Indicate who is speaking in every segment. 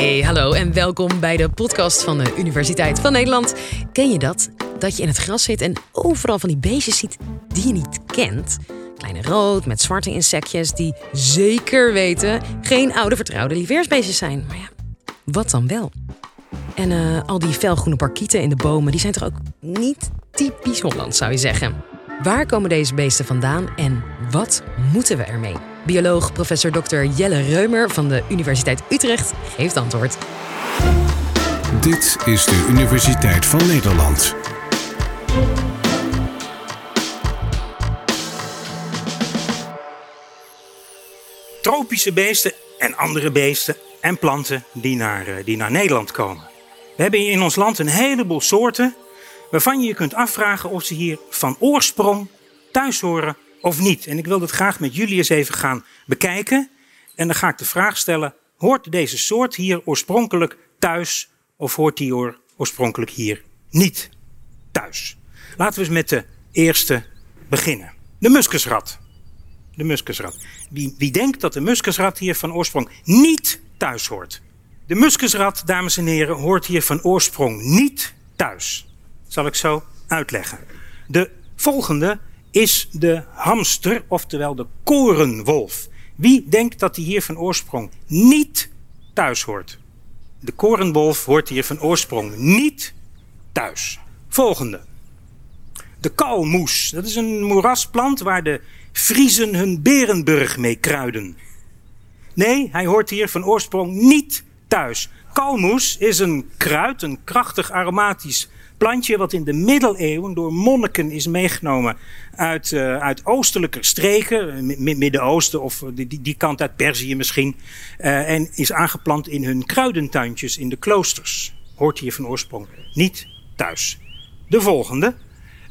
Speaker 1: Hey, hallo en welkom bij de podcast van de Universiteit van Nederland. Ken je dat? Dat je in het gras zit en overal van die beestjes ziet die je niet kent. Kleine rood met zwarte insectjes die zeker weten geen oude vertrouwde lieveersbeestjes zijn. Maar ja, wat dan wel? En eh, al die felgroene parkieten in de bomen, die zijn toch ook niet typisch Holland, zou je zeggen. Waar komen deze beesten vandaan en wat moeten we ermee? Bioloog professor Dr. Jelle Reumer van de Universiteit Utrecht geeft antwoord.
Speaker 2: Dit is de Universiteit van Nederland.
Speaker 3: Tropische beesten en andere beesten en planten die naar, eh, die naar Nederland komen. We hebben hier in ons land een heleboel soorten waarvan je je kunt afvragen of ze hier van oorsprong thuis horen of niet. En ik wil dat graag met jullie eens even gaan bekijken. En dan ga ik de vraag stellen: hoort deze soort hier oorspronkelijk thuis of hoort die oorspronkelijk hier niet thuis? Laten we eens met de eerste beginnen. De muskusrat. De muskusrat. Wie, wie denkt dat de muskusrat hier van oorsprong niet thuis hoort? De muskusrat, dames en heren, hoort hier van oorsprong niet thuis. Zal ik zo uitleggen. De volgende is de hamster, oftewel de korenwolf. Wie denkt dat hij hier van oorsprong niet thuis hoort? De korenwolf hoort hier van oorsprong niet thuis. Volgende. De kalmoes. Dat is een moerasplant waar de Friezen hun Berenburg mee kruiden. Nee, hij hoort hier van oorsprong niet thuis. Kalmoes is een kruid, een krachtig aromatisch plantje wat in de middeleeuwen door monniken is meegenomen uit, uh, uit oostelijke streken, Midden-Oosten of die, die, die, kant uit Perzië misschien, en is aangeplant in hun kruidentuintjes in de kloosters. Hoort hier van oorsprong niet thuis. De volgende,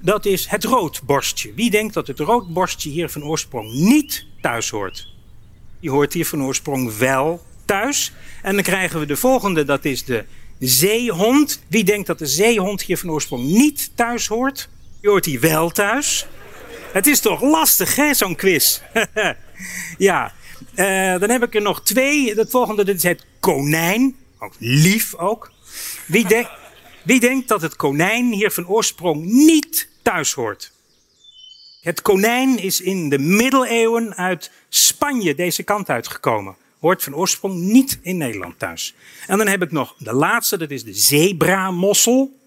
Speaker 3: dat is het roodborstje. Wie denkt dat het roodborstje hier van oorsprong niet thuis hoort? Die hoort hier van oorsprong wel thuis. En dan krijgen we de volgende, dat is de zeehond. Wie denkt dat de zeehond hier van oorsprong niet thuis hoort? Je hoort hier wel thuis. Het is toch lastig, hè, zo'n quiz? ja, uh, dan heb ik er nog twee. Het volgende is het konijn. Ook lief ook. Wie, de wie denkt dat het konijn hier van oorsprong niet thuis hoort? Het konijn is in de middeleeuwen uit Spanje deze kant uitgekomen hoort van oorsprong niet in Nederland thuis. En dan heb ik nog de laatste, dat is de zebramossel.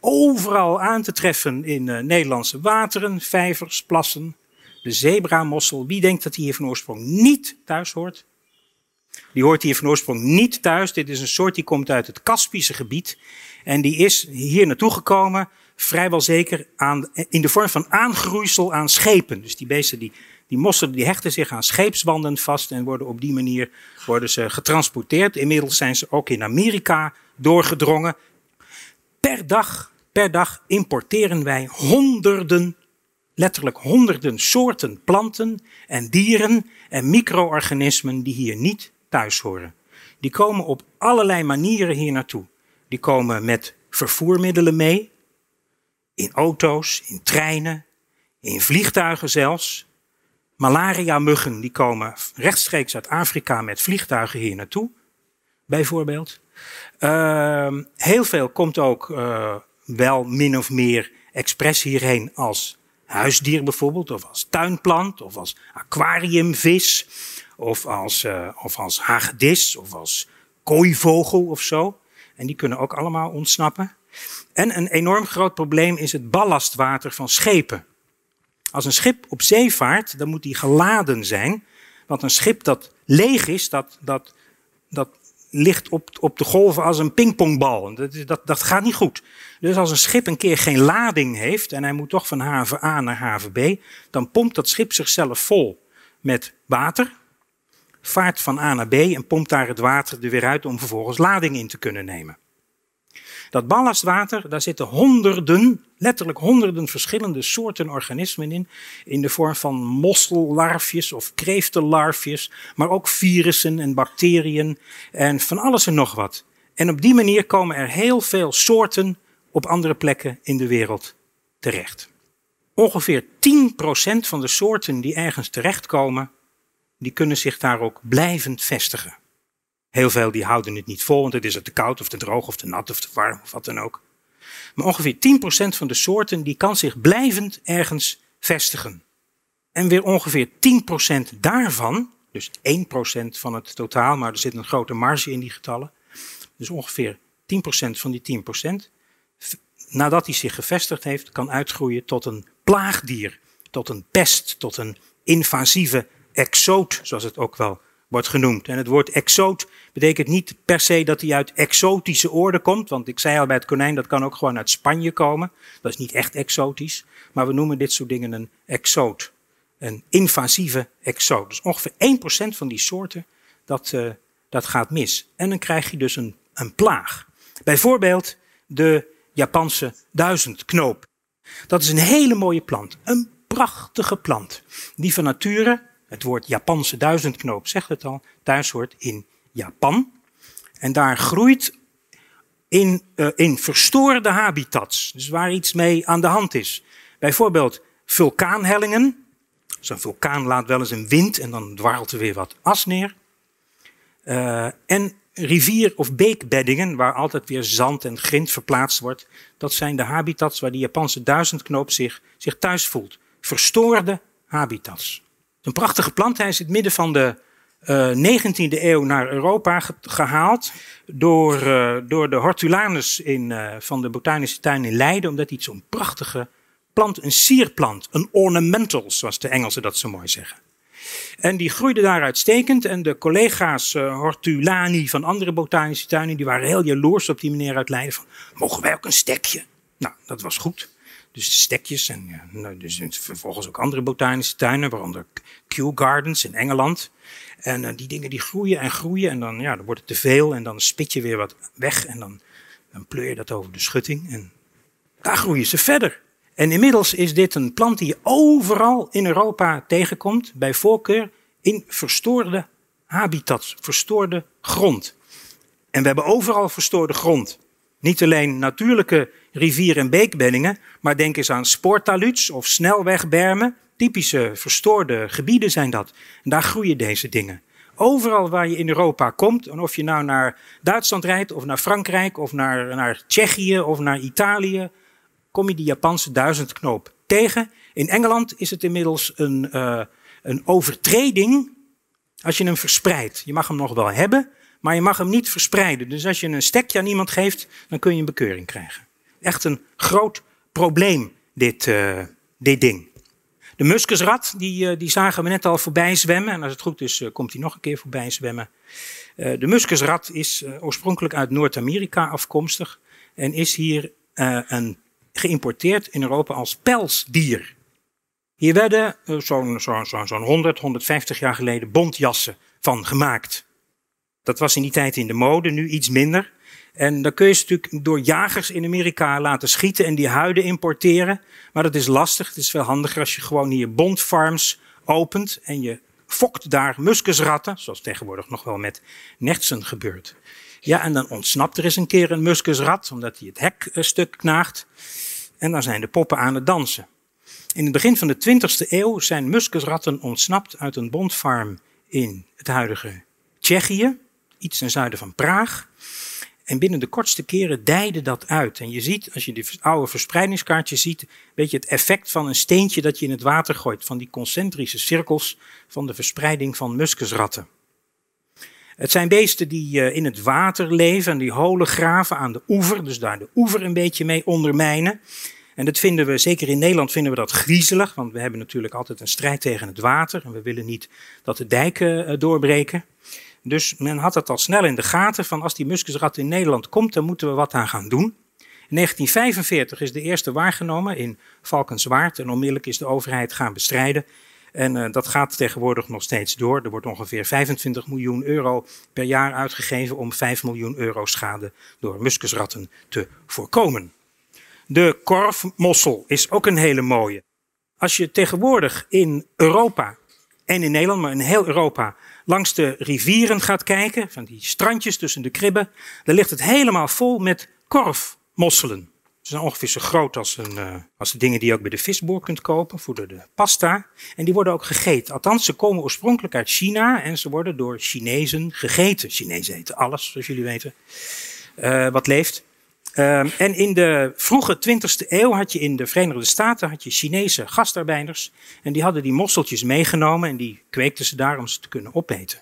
Speaker 3: Overal aan te treffen in uh, Nederlandse wateren, vijvers, plassen. De zebramossel, wie denkt dat die hier van oorsprong niet thuis hoort? Die hoort hier van oorsprong niet thuis. Dit is een soort die komt uit het Kaspische gebied. En die is hier naartoe gekomen, vrijwel zeker aan, in de vorm van aangroeisel aan schepen. Dus die beesten die die mossen die hechten zich aan scheepswanden vast en worden op die manier worden ze getransporteerd. Inmiddels zijn ze ook in Amerika doorgedrongen. Per dag, per dag importeren wij honderden, letterlijk honderden soorten planten en dieren en micro-organismen die hier niet thuis horen. Die komen op allerlei manieren hier naartoe. Die komen met vervoermiddelen mee, in auto's, in treinen, in vliegtuigen zelfs. Malaria-muggen die komen rechtstreeks uit Afrika met vliegtuigen hier naartoe, bijvoorbeeld. Uh, heel veel komt ook uh, wel min of meer expres hierheen als huisdier bijvoorbeeld, of als tuinplant, of als aquariumvis, of als, uh, of als hagedis, of als kooivogel of zo. En die kunnen ook allemaal ontsnappen. En een enorm groot probleem is het ballastwater van schepen. Als een schip op zee vaart, dan moet die geladen zijn. Want een schip dat leeg is, dat, dat, dat ligt op, op de golven als een pingpongbal. Dat, dat, dat gaat niet goed. Dus als een schip een keer geen lading heeft en hij moet toch van haven A naar haven B, dan pompt dat schip zichzelf vol met water, vaart van A naar B en pompt daar het water er weer uit om vervolgens lading in te kunnen nemen. Dat ballastwater, daar zitten honderden, letterlijk honderden verschillende soorten organismen in. In de vorm van mossellarfjes of kreeftenlarfjes, maar ook virussen en bacteriën en van alles en nog wat. En op die manier komen er heel veel soorten op andere plekken in de wereld terecht. Ongeveer 10% van de soorten die ergens terechtkomen, die kunnen zich daar ook blijvend vestigen. Heel veel die houden het niet vol, want het is er te koud of te droog of te nat of te warm of wat dan ook. Maar ongeveer 10% van de soorten die kan zich blijvend ergens vestigen. En weer ongeveer 10% daarvan, dus 1% van het totaal, maar er zit een grote marge in die getallen. Dus ongeveer 10% van die 10%, nadat hij zich gevestigd heeft, kan uitgroeien tot een plaagdier, tot een pest, tot een invasieve exoot, zoals het ook wel wordt genoemd. En het woord exoot betekent niet per se dat hij uit exotische oorden komt. Want ik zei al bij het konijn, dat kan ook gewoon uit Spanje komen. Dat is niet echt exotisch. Maar we noemen dit soort dingen een exoot. Een invasieve exoot. Dus ongeveer 1% van die soorten, dat, uh, dat gaat mis. En dan krijg je dus een, een plaag. Bijvoorbeeld de Japanse duizendknoop. Dat is een hele mooie plant. Een prachtige plant. Die van nature het woord Japanse duizendknoop zegt het al, thuis hoort in Japan. En daar groeit in, uh, in verstoorde habitats, dus waar iets mee aan de hand is. Bijvoorbeeld vulkaanhellingen. Zo'n vulkaan laat wel eens een wind en dan dwarrelt er weer wat as neer. Uh, en rivier- of beekbeddingen, waar altijd weer zand en grind verplaatst wordt. Dat zijn de habitats waar die Japanse duizendknoop zich, zich thuis voelt. Verstoorde habitats. Een prachtige plant. Hij is in het midden van de uh, 19e eeuw naar Europa gehaald door, uh, door de hortulanus in, uh, van de botanische tuin in Leiden, omdat hij zo'n prachtige plant, een sierplant, een ornamental, zoals de Engelsen dat zo mooi zeggen. En die groeide daar uitstekend en de collega's hortulani van andere botanische tuinen, die waren heel jaloers op die meneer uit Leiden van, mogen wij ook een stekje? Nou, dat was goed. Dus de stekjes en nou, dus vervolgens ook andere botanische tuinen, waaronder Kew Gardens in Engeland. En uh, die dingen die groeien en groeien en dan, ja, dan wordt het te veel en dan spit je weer wat weg en dan, dan pleur je dat over de schutting en daar groeien ze verder. En inmiddels is dit een plant die je overal in Europa tegenkomt, bij voorkeur in verstoorde habitats, verstoorde grond. En we hebben overal verstoorde grond. Niet alleen natuurlijke rivier- en beekbeddingen, maar denk eens aan spoortaluds of snelwegbermen. Typische verstoorde gebieden zijn dat. En daar groeien deze dingen. Overal waar je in Europa komt, en of je nou naar Duitsland rijdt, of naar Frankrijk, of naar, naar Tsjechië, of naar Italië, kom je die Japanse duizendknoop tegen. In Engeland is het inmiddels een, uh, een overtreding als je hem verspreidt. Je mag hem nog wel hebben, maar je mag hem niet verspreiden. Dus als je een stekje aan iemand geeft, dan kun je een bekeuring krijgen. Echt een groot probleem, dit, uh, dit ding. De muskusrat, die, uh, die zagen we net al voorbij zwemmen. En als het goed is, uh, komt hij nog een keer voorbij zwemmen. de muskusrat is oorspronkelijk uit Noord-Amerika afkomstig. En is hier een, geïmporteerd in Europa als pelsdier. Hier werden zo'n zo, zo, zo 100, 150 jaar geleden bontjassen van gemaakt. Dat was in die tijd in de mode, nu iets minder. En dan kun je ze natuurlijk door jagers in Amerika laten schieten en die huiden importeren. Maar dat is lastig. Het is veel handiger als je gewoon hier bondfarms opent en je fokt daar muskusratten, zoals tegenwoordig nog wel met nertsen gebeurt. Ja, en dan ontsnapt er eens een keer een muskusrat, omdat hij het hekstuk knaagt. En dan zijn de poppen aan het dansen. In het begin van de 20e eeuw zijn muskusratten ontsnapt uit een bondfarm in het huidige Tsjechië, iets ten zuiden van Praag. En binnen de kortste keren dijde dat uit. En je ziet, als je die oude verspreidingskaartjes ziet, weet je het effect van een steentje dat je in het water gooit. Van die concentrische cirkels van de verspreiding van muskusratten. Het zijn beesten die uh, in het water leven en die holen graven aan de oever. Dus daar de oever een beetje mee ondermijnen. En dat vinden we, zeker in Nederland vinden we dat griezelig. Want we hebben natuurlijk altijd een strijd tegen het water. En we willen niet dat de dijken uh, doorbreken. Dus men had het al snel in de gaten van als die muskusrat in Nederland komt, dan moeten we wat aan gaan doen. In 1945 is de eerste waargenomen in Valkenswaard en onmiddellijk is de overheid gaan bestrijden. En uh, dat gaat tegenwoordig nog steeds door. Er wordt ongeveer 25 miljoen euro per jaar uitgegeven om 5 miljoen euro schade door muskusratten te voorkomen. De korfmossel is ook een hele mooie. Als je tegenwoordig in Europa en in Nederland, maar in heel Europa, langs de rivieren gaat kijken, van die strandjes tussen de kribben, dan ligt het helemaal vol met korfmosselen. Ze zijn ongeveer zo groot als, een, uh, als de dingen die je ook bij de visboer kunt kopen voor de, pasta. En die worden ook gegeten. Althans, ze komen oorspronkelijk uit China en ze worden door Chinezen gegeten. Chinezen eten alles, zoals jullie weten, uh, wat leeft. Um, en in de vroege 20e eeuw had je in de Verenigde Staten had je Chinese gastarbeiders. En die hadden die mosseltjes meegenomen en die kweekten ze daar om ze te kunnen opeten.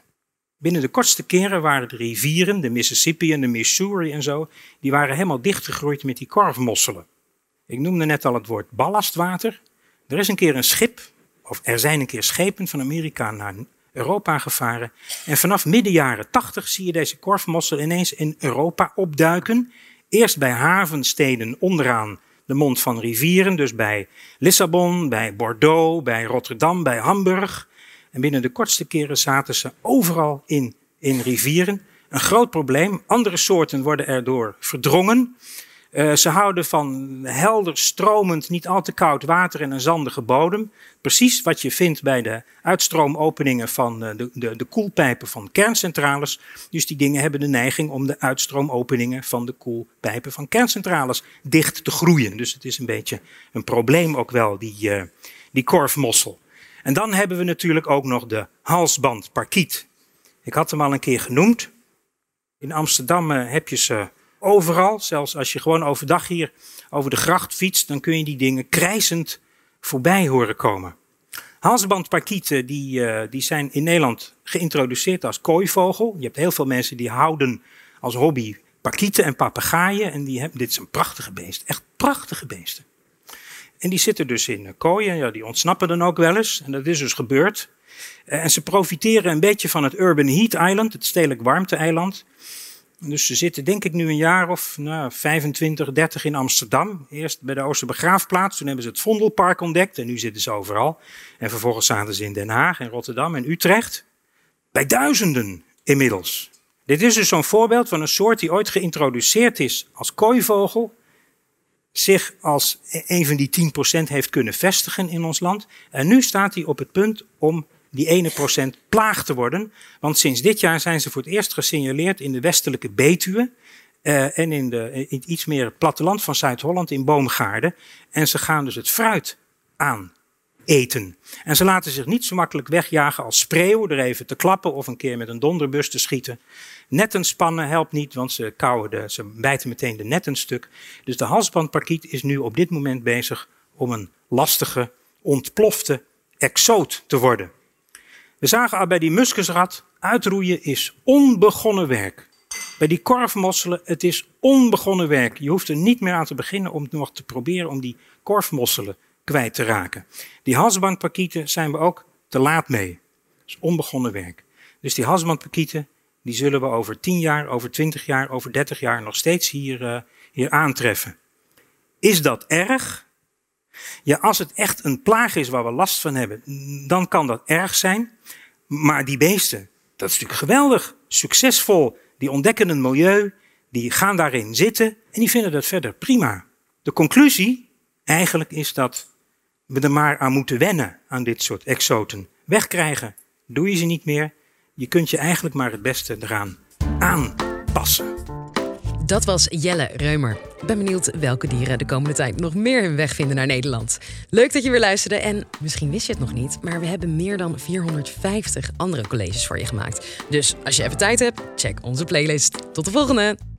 Speaker 3: Binnen de kortste keren waren de rivieren, de Mississippi en de Missouri en zo, die waren helemaal dichtgegroeid met die korfmosselen. Ik noemde net al het woord ballastwater. Er is een keer een schip, of er zijn een keer schepen van Amerika naar Europa gevaren. En vanaf midden jaren 80 zie je deze korfmossel ineens in Europa opduiken. Eerst bij havensteden onderaan de mond van rivieren, dus bij Lissabon, bij Bordeaux, bij Rotterdam, bij Hamburg. En binnen de kortste keren zaten ze overal in, in rivieren. Een groot probleem. Andere soorten worden erdoor verdrongen. Uh, ze houden van helder, stromend, niet al te koud water en een zandige bodem. Precies wat je vindt bij de uitstroomopeningen van de, de, de koelpijpen van kerncentrales. Dus die dingen hebben de neiging om de uitstroomopeningen van de koelpijpen van kerncentrales dicht te groeien. Dus het is een beetje een probleem ook wel, die, uh, die korfmossel. En dan hebben we natuurlijk ook nog de halsbandparkiet. Ik had hem al een keer genoemd. In Amsterdam heb je ze overal. Zelfs als je gewoon overdag hier over de gracht fietst, dan kun je die dingen krijzend voorbij horen komen. Halsbandparkieten die, uh, die zijn in Nederland geïntroduceerd als kooivogel. Je hebt heel veel mensen die houden als hobby parkieten en papegaaien. En die hebben, dit is een prachtige beest, echt prachtige beesten. En die zitten dus in kooien, ja, die ontsnappen dan ook wel eens. En dat is dus gebeurd. En ze profiteren een beetje van het Urban Heat Island, het stedelijk warmte-eiland. Dus ze zitten denk ik nu een jaar of nou, 25, 30 in Amsterdam. Eerst bij de Oosterbegraafplaats, toen hebben ze het Vondelpark ontdekt en nu zitten ze overal. En vervolgens zaten ze in Den Haag en Rotterdam en Utrecht. Bij duizenden inmiddels. Dit is dus zo'n voorbeeld van een soort die ooit geïntroduceerd is als kooivogel. Zich als een van die 10% heeft kunnen vestigen in ons land. En nu staat hij op het punt om die ene procent plaag te worden. Want sinds dit jaar zijn ze voor het eerst gesignaleerd in de westelijke Betuwe. Uh, en in, de, iets meer het platteland van Zuid-Holland in boomgaarden. En ze gaan dus het fruit aan eten. En ze laten zich niet zo makkelijk wegjagen als spreeuwen, er even te klappen of een keer met een donderbus te schieten. Netten spannen helpt niet, want ze, de, ze bijten meteen de netten stuk. Dus de halsbandparkiet is nu op dit moment bezig om een lastige, ontplofte exoot te worden. We zagen al bij die muskusrat, uitroeien is onbegonnen werk. Bij die korfmosselen, het is onbegonnen werk. Je hoeft er niet meer aan te beginnen om nog te proberen om die korfmosselen kwijt te raken. Die hasbandpakieten zijn we ook te laat mee. Dat is onbegonnen werk. Dus die hasbandpakieten, die zullen we over 10 jaar, over 20 jaar, over 30 jaar nog steeds hier, uh, hier aantreffen. Is dat erg? Ja, als het echt een plaag is waar we last van hebben, dan kan dat erg zijn. Maar die beesten, dat is natuurlijk geweldig, succesvol. Die ontdekken een milieu, die gaan daarin zitten en die vinden dat verder prima. De conclusie eigenlijk is dat we er maar aan moeten wennen aan dit soort exoten. Wegkrijgen doe je ze niet meer. Je kunt je eigenlijk maar het beste eraan aanpassen.
Speaker 1: Dat was Jelle Reumer. Ben benieuwd welke dieren de komende tijd nog meer hun weg vinden naar Nederland. Leuk dat je weer luisterde en misschien wist je het nog niet, maar we hebben meer dan 450 andere colleges voor je gemaakt. Dus als je even tijd hebt, check onze playlist. Tot de volgende!